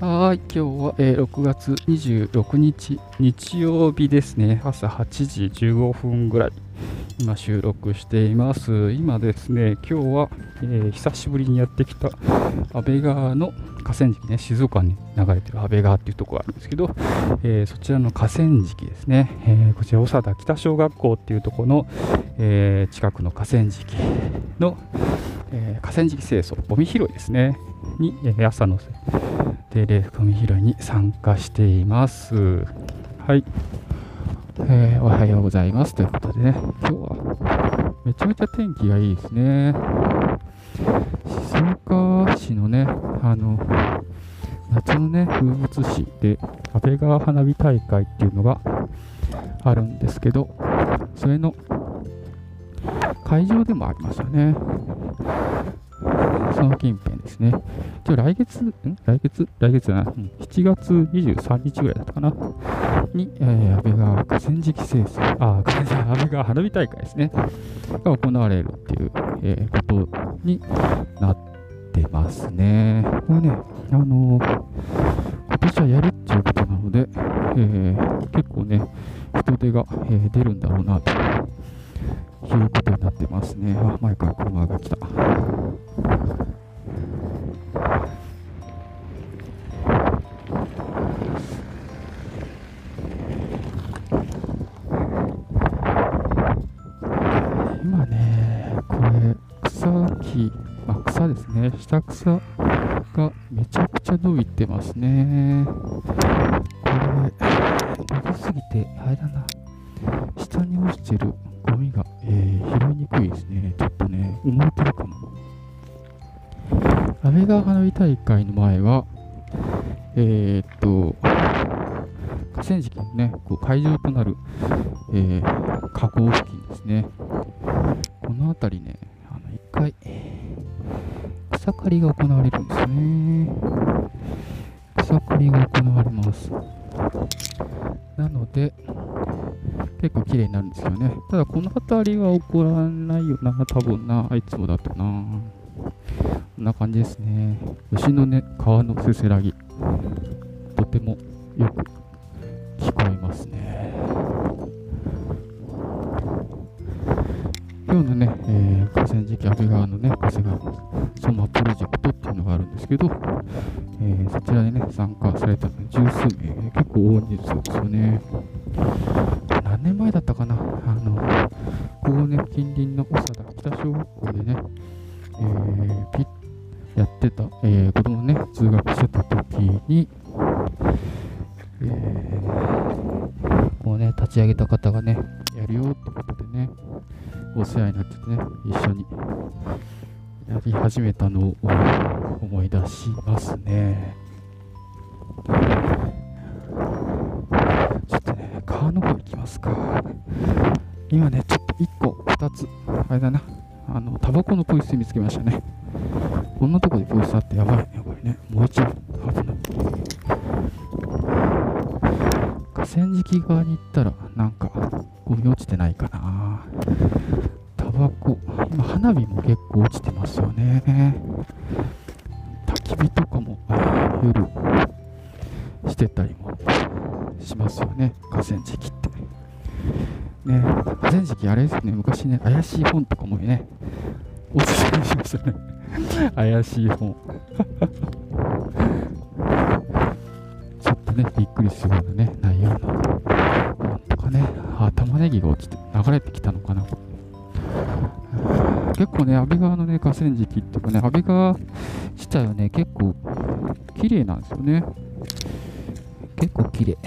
はい、今日は、えー、6月26日、日曜日ですね、朝8時15分ぐらい、今収録しています。今ですね、今日は、えー、久しぶりにやってきた安倍川の河川敷ね、静岡に流れてる安倍川っていうところがあるんですけど、えー、そちらの河川敷ですね、えこちら長田北小学校っていうところの、え近くの河川敷の、え河川敷清掃、ゴミ拾いですね、に、え朝の定例ゴミ拾いに参加しています。はい。えー、おはようございます。ということでね、今日はめちゃめちゃ天気がいいですね。静岡市のね、あの、夏のね、風物詩で、安倍川花火大会っていうのがあるんですけど、それの会場でもありますよね。その近辺ですね。一応来月、ん？来月？来月な、うん、7月23日ぐらいだったかな。に、えー、安倍川河川敷清掃、あ、安倍川花火大会ですね。が行われるっていう、えー、ことになってますね。これね、あのー、今年はやるっていうことなので、えー、結構ね、人手が、えー、出るんだろうなということになってますね。あ、前から車が来た。今ね、これ、草木、まあ、草ですね。下草がめちゃくちゃ伸びてますね。これ、伸びすぎて、あれだな。下に落ちてるゴミが、えー、安倍川花火大会の前は、えー、っと、河川敷のね、こう会場となる、えー、河口付近ですね。この辺りね、あの、一回、草刈りが行われるんですね。草刈りが行われます。なので、結構綺麗になるんですよね。ただこの辺りは起こらないよな、多分な、あいつもだとな。こんな感じですね。牛のね、川のせせらぎ、とてもよく聞こえますね。今日のね、えー、河川敷安倍川のね、長谷川ソマプロジェクトっていうのがあるんですけど、えー、そちらでね、参加されたの十数名、結構大人数ですよね。何年前だったかな、あの、ここね、近隣の長田北小学校でね、えー、ピやってた、えー、子供ね、通学してた時に、えー、こうね、立ち上げた方がね、やるよってことでね、お世話になっててね、一緒にやり始めたのを思い出しますね。ちょっとね、川の方行きますか。今ね、ちょっと1個、2つ、あれだな、あの、タバコのポイ捨て見つけましたね。こんなとこでポイ捨てあってやばいね、これね。燃えちゃう。危ない。河川敷側に行ったら、なんか、ゴミ落ちてないかな。タバコ。今、花火も結構落ちてますよね。焚き火とかも、夜、してたりもしますよね。河川敷って。ね、河川敷あれですね、昔ね、怪しい本とか怪しい本。ちょっとね、びっくりするようなね、内容の本とかね、あ、玉ねぎが落ちて流れてきたのかな。結構ね、安倍川のね、河川敷っていうかね、安倍川自体はね、結構綺麗なんですよね。結構綺麗。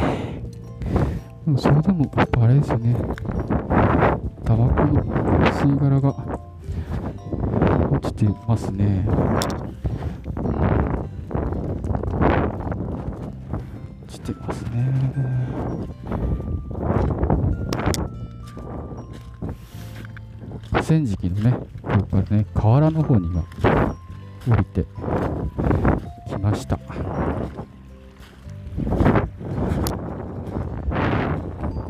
でもそれでも、あれですよね。タバコの吸い殻が落ちてますね。落ちてますね。河川敷のね、ここからね、河原の方に今、降りてきました。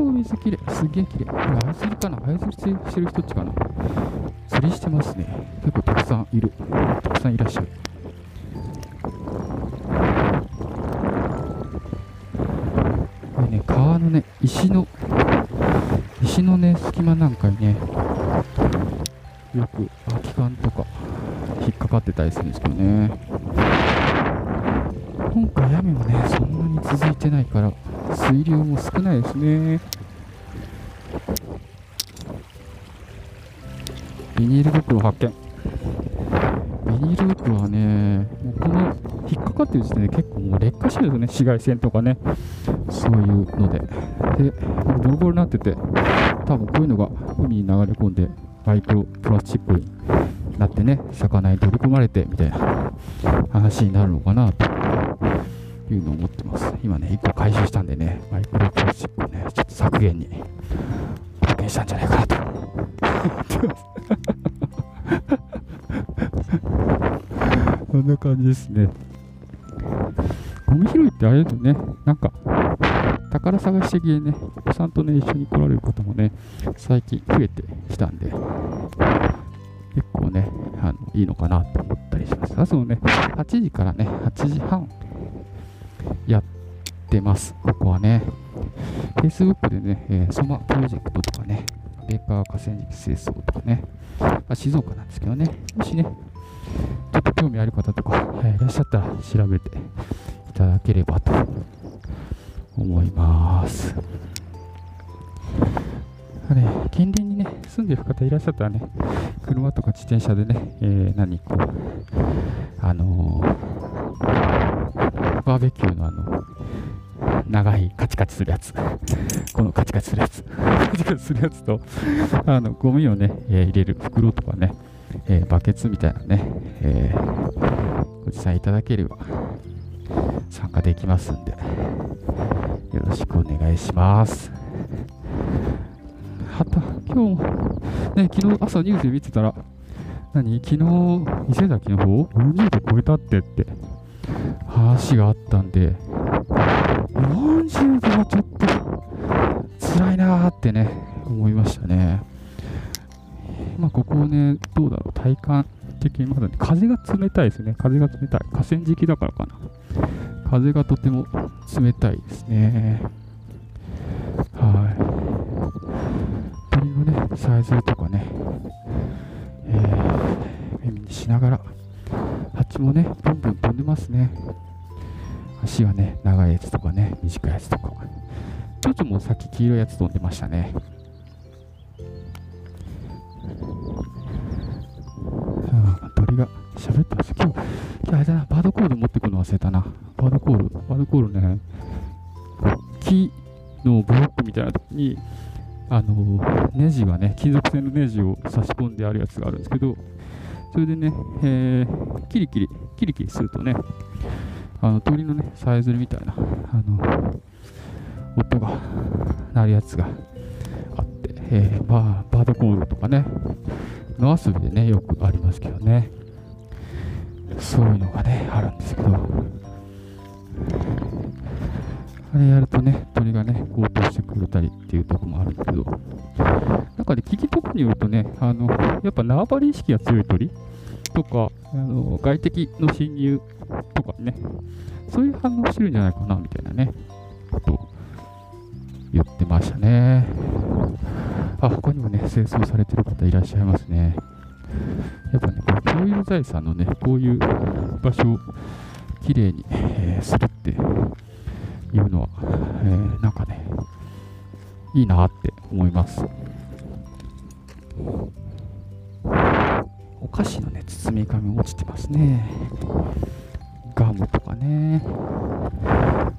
構水きれい。すげえきれい。これ、あや釣りかなあや釣りしてる人っちかな釣りしてますね。結たくさんいる。たくさんいらっしゃる。これね川のね石の石のね隙間なんかにねよく空き缶とか引っかかってたりするんですけどね。今回雨もねそんなに続いてないから水量も少ないですね。ビニール袋発見。ニール袋はね、もうこの引っかかってる時点で結構もう劣化してるんですよね、紫外線とかね、そういうので。で、ボロボロになってて、多分こういうのが海に流れ込んで、マイクロプラスチックになってね、魚に取り込まれてみたいな話になるのかなというのを思ってます。今ね、1個回収したんでね、マイクロプラスチックをね、ちょっと削減に貢献したんじゃないかなと思ってます。こんな感じですね。ゴミ拾いってあれだとね、なんか、宝探し的にね、お子さんとね、一緒に来られる方もね、最近増えてきたんで、結構ね、あのいいのかなと思ったりします。朝のね、8時からね、8時半やってます、ここはね。Facebook でね、えー、ソマプロジェクトとかね、ペーパー河川敷清掃とかね、あ静岡なんですけどね、もしね、ちょっと興味ある方とか、いらっしゃったら調べていただければと思います。ね、近隣にね、住んでる方いらっしゃったらね、車とか自転車でね、えー、何こう、あのー、バーベキューのあの、長いカチカチするやつ、このカチカチするやつ、カチカチするやつと、あの、ゴミをね、えー、入れる袋とかね、えー、バケツみたいなね、えー、ご持参いただければ参加できますんで、よろしくお願いします。はた、今日も、ね、昨日朝ニュースで見てたら、何？昨日、伊勢崎の方、40度超えたってって話があったんで、40度はちょっと辛いなーってね、思いましたね。まあ、ここね、どうだろう、体感的にまだね、風が冷たいですね。風が冷たい。河川敷だからかな。風がとても冷たいですね。はい。鳥のね、さえずりとかね、えー、耳にしながら、蜂もね、ブンブン飛んでますね。足がね、長いやつとかね、短いやつとか。ちょっともさっき黄色いやつ飛んでましたね。あの、ネジがね、金属製のネジを差し込んであるやつがあるんですけど、それでね、えー、キリキリ、キリキリするとね、あの鳥のね、さえずりみたいな、あの、音が鳴るやつがあって、えー、バーバードコールとかね、野遊びでね、よくありますけどね。そういうのがね、あるんですけど。あれやるとね、鳥がね、高騰してくれたりっていうとこもあるけど、なんかね、聞きとこによるとね、あの、やっぱ縄張り意識が強い鳥とか、あの外敵の侵入とかね、そういう反応してるんじゃないかな、みたいなね、ことを言ってましたね。あ、他にもね、清掃されてる方いらっしゃいますね。やっぱね、こう共有財産のね、こういう場所をきれいに、えー、するっていうのは、えー、なんかね、いいなって思います。お菓子のね、包み紙落ちてますね。ガムとかね。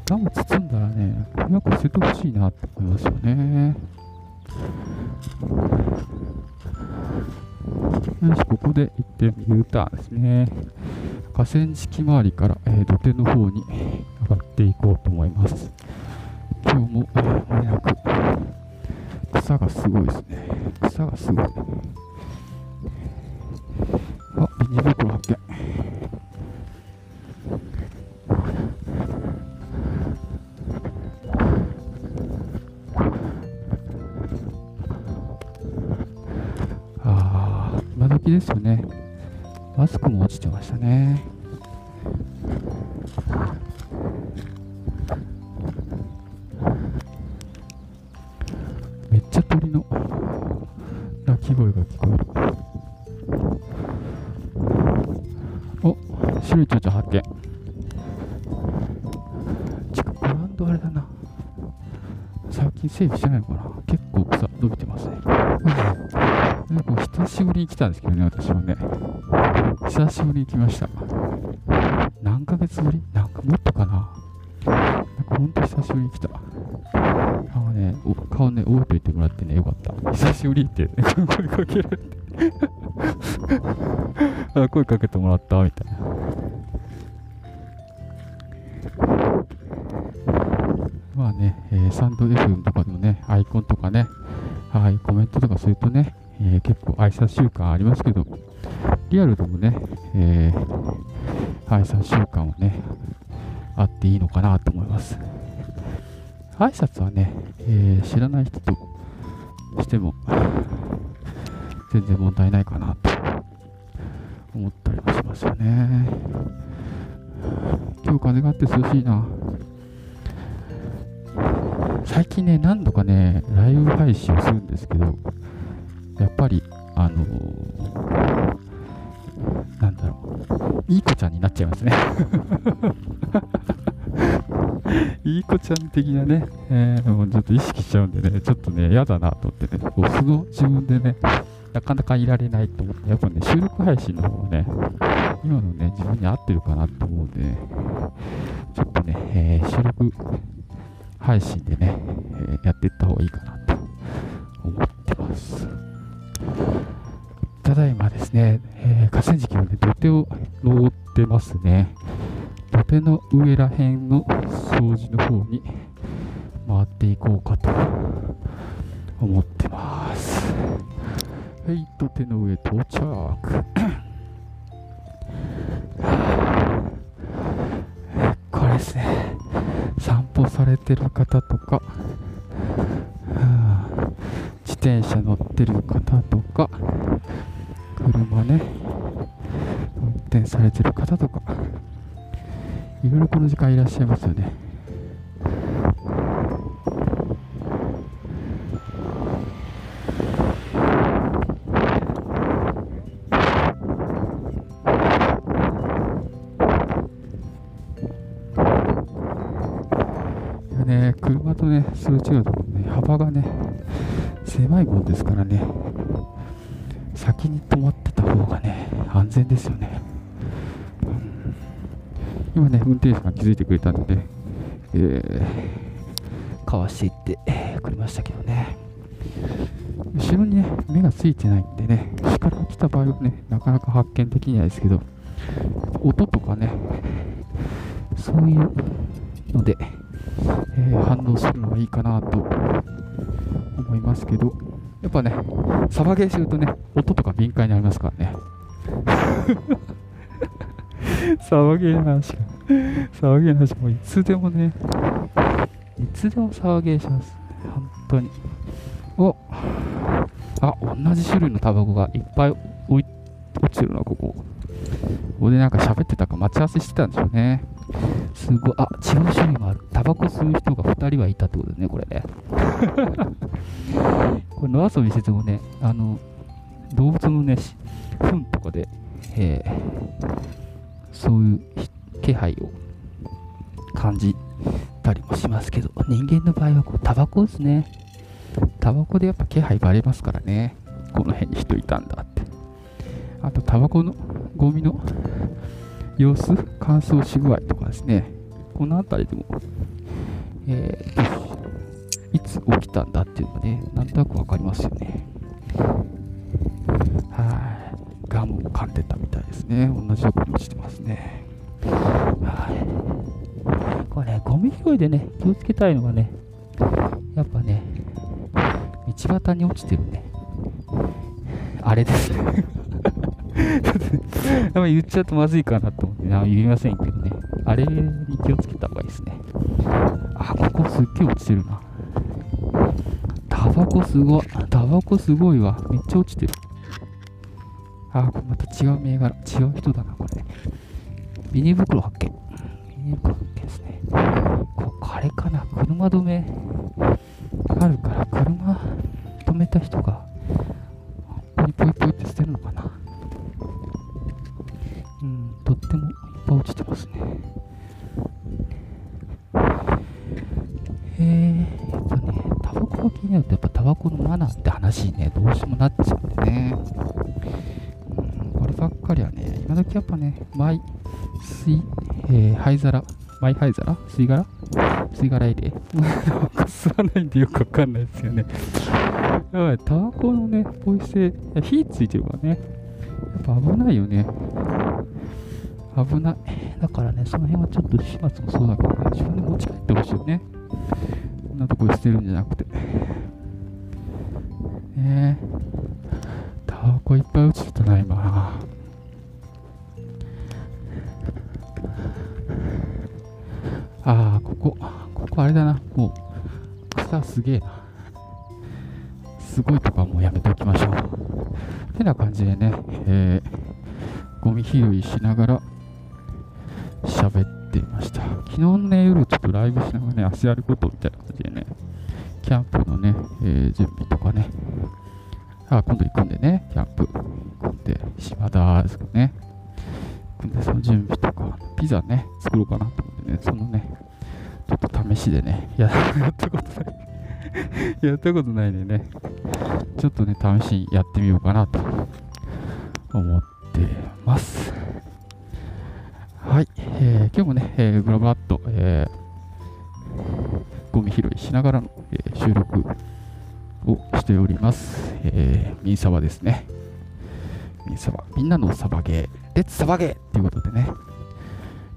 ガム包んだらね、よく捨ててほしいなって思いますよね。よし、ここで一点 U ターンですね。河川敷周りから、えー、土手の方に上がっていこうと思います。今日も、えー、間もなく草がすごいですね。草がすごい。あ、ビニール袋発見。時ですよね。マスクも落ちてましたね。整備してないのかな結構草伸びてますねなんか久しぶりに来たんですけどね私はね久しぶりに来ました何ヶ月ぶり？なんかもっとかななんかほんと久しぶりに来たあのね、顔ね、覚えといてもらってね、よかった。久しぶりって、声かけられて。声かけてもらった、みたいな。まあね、えーサンド FM とかのね、アイコンとかね、ああいコメントとかするとね、えー結構挨拶習慣ありますけど、リアルでもね、えー挨拶習慣はね、あっていいのかなと思います。挨拶はね、えー知らない人としても全然問題ないかなと思ったりもしますよね。今日風があって涼しいな。最近ね、何度かね、ライブ配信をするんですけど、やっぱり、あのーなんだろう、いい子ちゃんになっちゃいますね。いい子ちゃん的なね、えーもうちょっと意識しちゃうんでね、ちょっとね、嫌だなと思ってね、こう素の自分でね、なかなかいられないと思って、やっぱね、収録配信の方がね、今のね、自分に合ってるかなと思うんでね、ちょっとね、えー収録配信でね、えーやっていった方がいいかなと思ってます。ただいまですね、えー河川敷はね、土手を登ってますね。土手の上ら辺の掃除の方に回っていこうかと思ってます。はい、土手の上到着。これですね、されてる方とか、はあ自転車乗ってる方とか、車ね、運転されてる方とか、いろいろこの時間いらっしゃいますよね。狭いもんですからね、先に止まってた方がね、安全ですよね。うん今ね、運転手さんが気づいてくれたのでね、えー、かわしていってくれましたけどね。後ろにね、目がついてないんでね、後から来た場合はね、なかなか発見できないですけど、音とかね、そういうので、えー反応するのがいいかなと思いますけど、やっぱね、サバゲーするとね、音とか敏感になりますからね。サバゲーの話が、サバゲーの話もいつでもね、いつでもサバゲーします。本当に。おあ、同じ種類のタバコがいっぱい落ちてるな、ここ。ここでなんか喋ってたか待ち合わせしてたんでしょうね。すごい、あ、違う種類もある。タバコ吸う人が2人はいたってことですね、これね。これ野遊びしててもね、あの、動物のね、し糞とかで、えーそういうひ気配を感じたりもしますけど、人間の場合はこうタバコですね。タバコでやっぱ気配バレますからね。この辺に人いたんだって。あと、タバコのゴミの様子、乾燥し具合とかですね。この辺りでも、えーいつ起きたんだっていうのがね、なんとなくわかりますよね。はい。ガムを噛んでたみたいですね。同じところに落ちてますね。はい。これね、ゴミ拾いでね、気をつけたいのがね、やっぱね、道端に落ちてるね、あれですね。あんま言っちゃうとまずいかなと思って、言いませんけどね、あれに気をつけた方がいいですね。あ、ここすっげえ落ちてるな。タバコすごい。タバコすごいわ。めっちゃ落ちてる。あ、これまた違う銘柄。違う人だな、これ。ビニール袋発見。ビニール袋発見ですね。ここあれかな。車止めあるから、車止めた人がうんとってもいっぱい落ちてますねえー、やっぱねタバコが気になるとやっぱタバコのマナーって話にねどうしてもなっちゃうんでねうんこればっかりはね今時やっぱねマイ水、えー、灰皿マイ灰皿吸い殻吸い殻入れ吸わないんでよくわかんないですよねやばい、タバコのね、ポイ捨て、火ついてるからね。やっぱ危ないよね。危ない。だからね、その辺はちょっと始末もそうだけどね、自分で持ち帰ってほしいよね。こんなとこに捨てるんじゃなくて。ねえ。タバコいっぱい落ちてたな、今。ああ、ここ、ここあれだな。もう、草すげえな。すごいとかもうやめておきましょう。てな感じでね、えー、ゴミ拾いしながら喋っていました。昨日のね、夜ちょっとライブしながらね、足やることみたいな感じでね、キャンプのね、えー、準備とかね、あ、今度行くんでね、キャンプ行くんで、島田ですかね。行くんで、その準備とか、ピザね、作ろうかなと思ってね、そのね、ちょっと試しでね、やったことない やったことないんでね、ちょっとね、試しにやってみようかなと思ってます。はい、えー、今日もね、えー、グラバッと、えー、ゴミ拾いしながらの、えー、収録をしております。えー、ミンサバですね。ミンサバ。みんなのサバゲー、レッツサバゲーっていうことでね、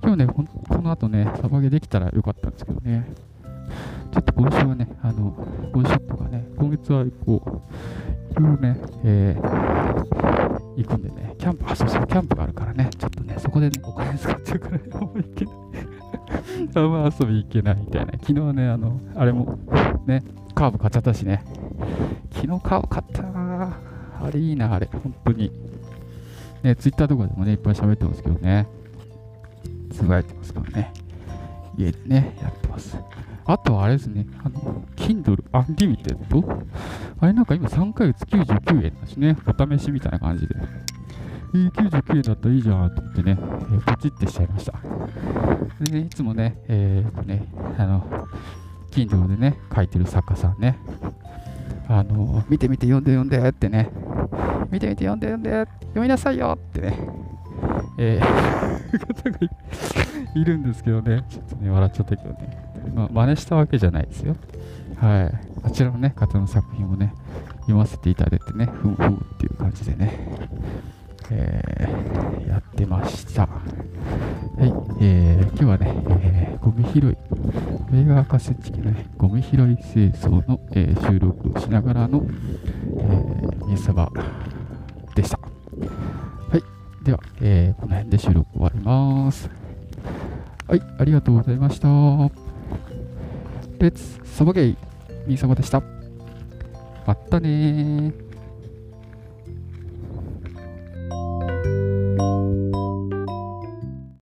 今日ね、この後ね、サバゲーできたらよかったんですけどね、ちょっと今週はね、あの、今週とかね、今月はこう、いろいろね、えー、行くんでね、キャンプ、あ、そうそう、キャンプがあるからね、ちょっとね、そこでね、お金使っちゃうから、あんま行けない。あんま遊び行けないみたいな。昨日ね、あの、あれも、ね、カーブ買っちゃったしね。昨日カーブ買ったなあれいいな、あれ、本当に。ね、ツイッターとかでもね、いっぱい喋ってますけどね。つぶやいてますからね。家でね、やってます。あとはあれですね、あの、Kindle Unlimited? あれなんか今3ヶ月99円だしね、お試しみたいな感じで。えー、99円だったらいいじゃんと思ってね、えー、ポチってしちゃいました。でね、いつもね、えー、ね、あの、Kindle でね、書いてる作家さんね、あの、見て見て読んで読んでってね、見て見て読んで読んで、読みなさいよってね、えー、方がいるんですけどね、ちょっとね、笑っちゃったけどね。まあ、真似したわけじゃないですよ。はい。あちらのね、方の作品をね、読ませていただいてね、ふむふむっていう感じでね、えー、やってました。はい、えー、今日はね、えー、ゴミ拾い、映画カセッチ機のね、ゴミ拾い清掃の、えー、収録をしながらの、えー、ミサバでした。はい、では、えー、この辺で収録終わります。はい、ありがとうございました。レッツサボゲイみーサバでした。まったね